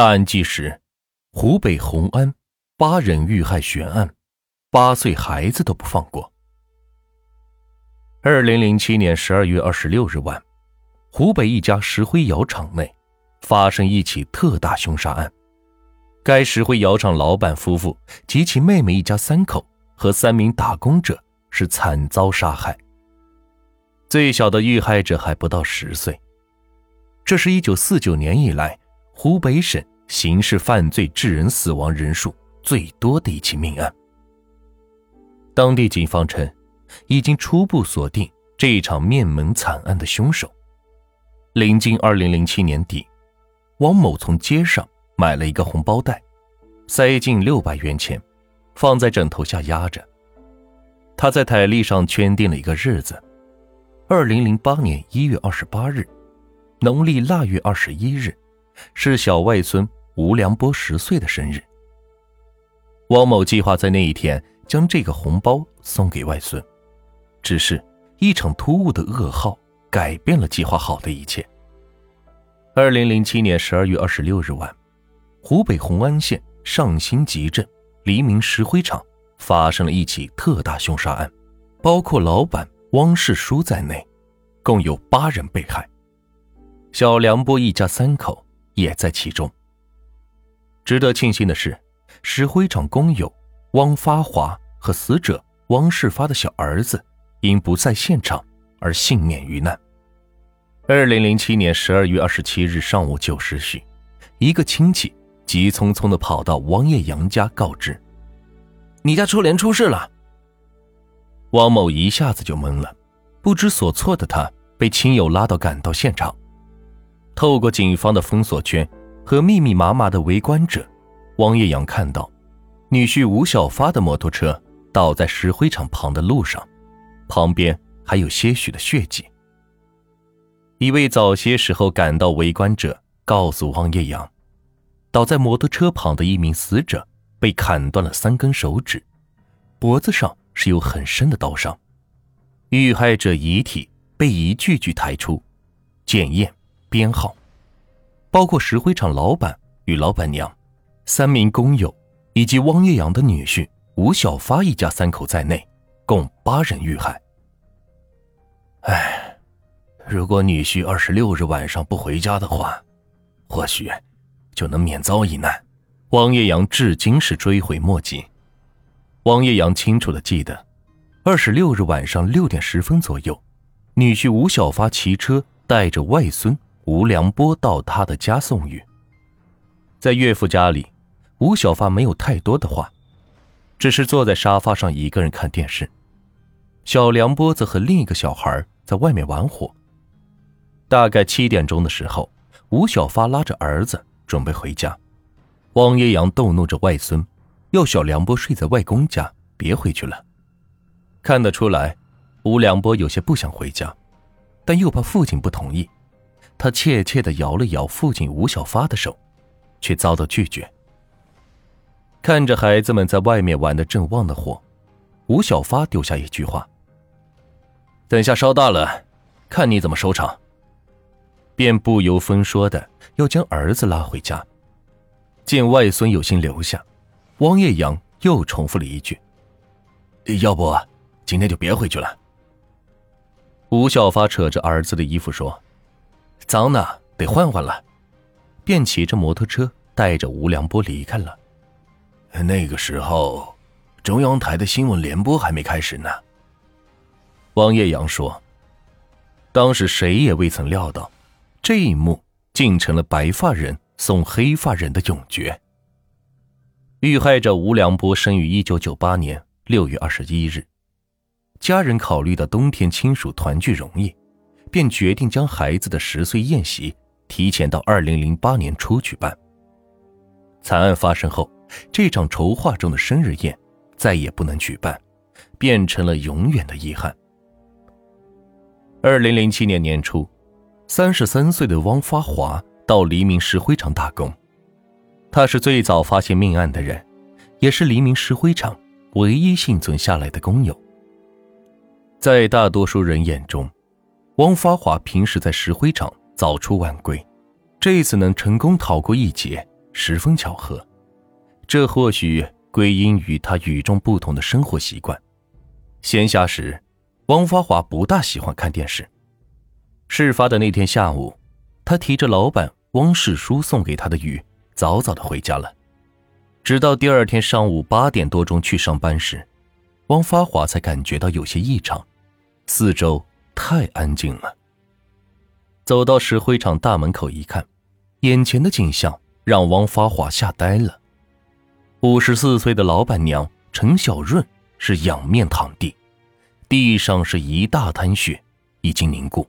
大案纪实：湖北红安八人遇害悬案，八岁孩子都不放过。二零零七年十二月二十六日晚，湖北一家石灰窑厂内发生一起特大凶杀案。该石灰窑厂老板夫妇及其妹妹一家三口和三名打工者是惨遭杀害。最小的遇害者还不到十岁。这是一九四九年以来。湖北省刑事犯罪致人死亡人数最多的一起命案。当地警方称，已经初步锁定这一场灭门惨案的凶手。临近二零零七年底，王某从街上买了一个红包袋，塞进六百元钱，放在枕头下压着。他在台历上圈定了一个日子：二零零八年一月二十八日，农历腊月二十一日。是小外孙吴良波十岁的生日。汪某计划在那一天将这个红包送给外孙，只是一场突兀的噩耗改变了计划好的一切。二零零七年十二月二十六日晚，湖北红安县上新集镇黎明石灰厂发生了一起特大凶杀案，包括老板汪世书在内，共有八人被害。小梁波一家三口。也在其中。值得庆幸的是，石灰厂工友汪发华和死者汪世发的小儿子因不在现场而幸免于难。二零零七年十二月二十七日上午九时许，一个亲戚急匆匆地跑到汪叶阳家告知：“你家初莲出事了。”汪某一下子就懵了，不知所措的他被亲友拉到赶到现场。透过警方的封锁圈和密密麻麻的围观者，汪叶阳看到女婿吴小发的摩托车倒在石灰厂旁的路上，旁边还有些许的血迹。一位早些时候赶到围观者告诉汪叶阳，倒在摩托车旁的一名死者被砍断了三根手指，脖子上是有很深的刀伤。遇害者遗体被一具具抬出，检验。编号，包括石灰厂老板与老板娘、三名工友以及汪叶阳的女婿吴小发一家三口在内，共八人遇害。唉，如果女婿二十六日晚上不回家的话，或许就能免遭一难。汪叶阳至今是追悔莫及。汪叶阳清楚的记得，二十六日晚上六点十分左右，女婿吴小发骑车带着外孙。吴良波到他的家送雨，在岳父家里，吴小发没有太多的话，只是坐在沙发上一个人看电视。小梁波则和另一个小孩在外面玩火。大概七点钟的时候，吴小发拉着儿子准备回家，汪叶阳逗弄着外孙，要小梁波睡在外公家，别回去了。看得出来，吴良波有些不想回家，但又怕父亲不同意。他怯怯地摇了摇父亲吴小发的手，却遭到拒绝。看着孩子们在外面玩的正旺的火，吴小发丢下一句话：“等下烧大了，看你怎么收场。”便不由分说的要将儿子拉回家。见外孙有心留下，汪叶阳又重复了一句：“要不今天就别回去了。”吴小发扯着儿子的衣服说。脏呢，得换换了，便骑着摩托车带着吴良波离开了。那个时候，中央台的新闻联播还没开始呢。汪叶阳说：“当时谁也未曾料到，这一幕竟成了白发人送黑发人的永诀。”遇害者吴良波生于一九九八年六月二十一日，家人考虑到冬天亲属团聚容易。便决定将孩子的十岁宴席提前到二零零八年初举办。惨案发生后，这场筹划中的生日宴再也不能举办，变成了永远的遗憾。二零零七年年初，三十三岁的汪发华到黎明石灰厂打工，他是最早发现命案的人，也是黎明石灰厂唯一幸存下来的工友。在大多数人眼中，汪发华平时在石灰厂早出晚归，这一次能成功逃过一劫，十分巧合。这或许归因于他与众不同的生活习惯。闲暇时，汪发华不大喜欢看电视。事发的那天下午，他提着老板汪世书送给他的鱼，早早的回家了。直到第二天上午八点多钟去上班时，汪发华才感觉到有些异常，四周太安静了。走到石灰厂大门口一看，眼前的景象让汪发华吓呆了。五十四岁的老板娘陈小润是仰面躺地，地上是一大滩血，已经凝固。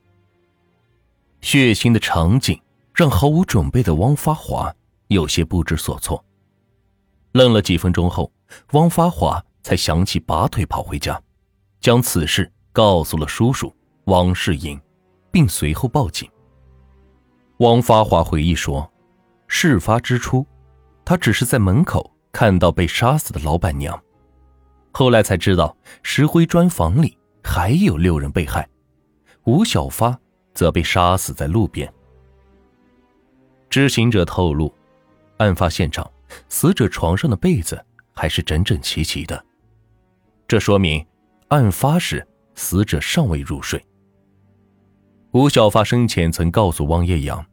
血腥的场景让毫无准备的汪发华有些不知所措。愣了几分钟后，汪发华才想起拔腿跑回家，将此事告诉了叔叔汪世英，并随后报警。汪发华回忆说，事发之初，他只是在门口看到被杀死的老板娘，后来才知道石灰砖房里还有六人被害，吴小发。则被杀死在路边。知情者透露，案发现场死者床上的被子还是整整齐齐的，这说明案发时死者尚未入睡。吴小发生前曾告诉汪叶阳，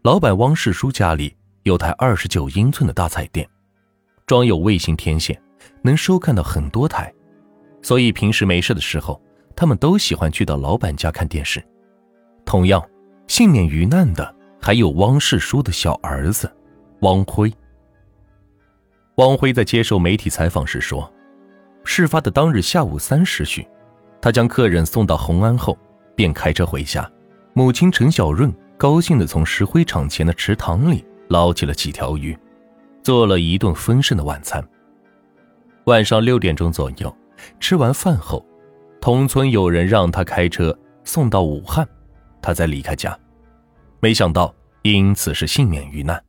老板汪世书家里有台二十九英寸的大彩电，装有卫星天线，能收看到很多台，所以平时没事的时候，他们都喜欢去到老板家看电视。同样，幸免于难的还有汪世书的小儿子汪辉。汪辉在接受媒体采访时说，事发的当日下午三时许，他将客人送到红安后，便开车回家。母亲陈小润高兴地从石灰厂前的池塘里捞起了几条鱼，做了一顿丰盛的晚餐。晚上六点钟左右，吃完饭后，同村有人让他开车送到武汉。他才离开家，没想到因此是幸免于难。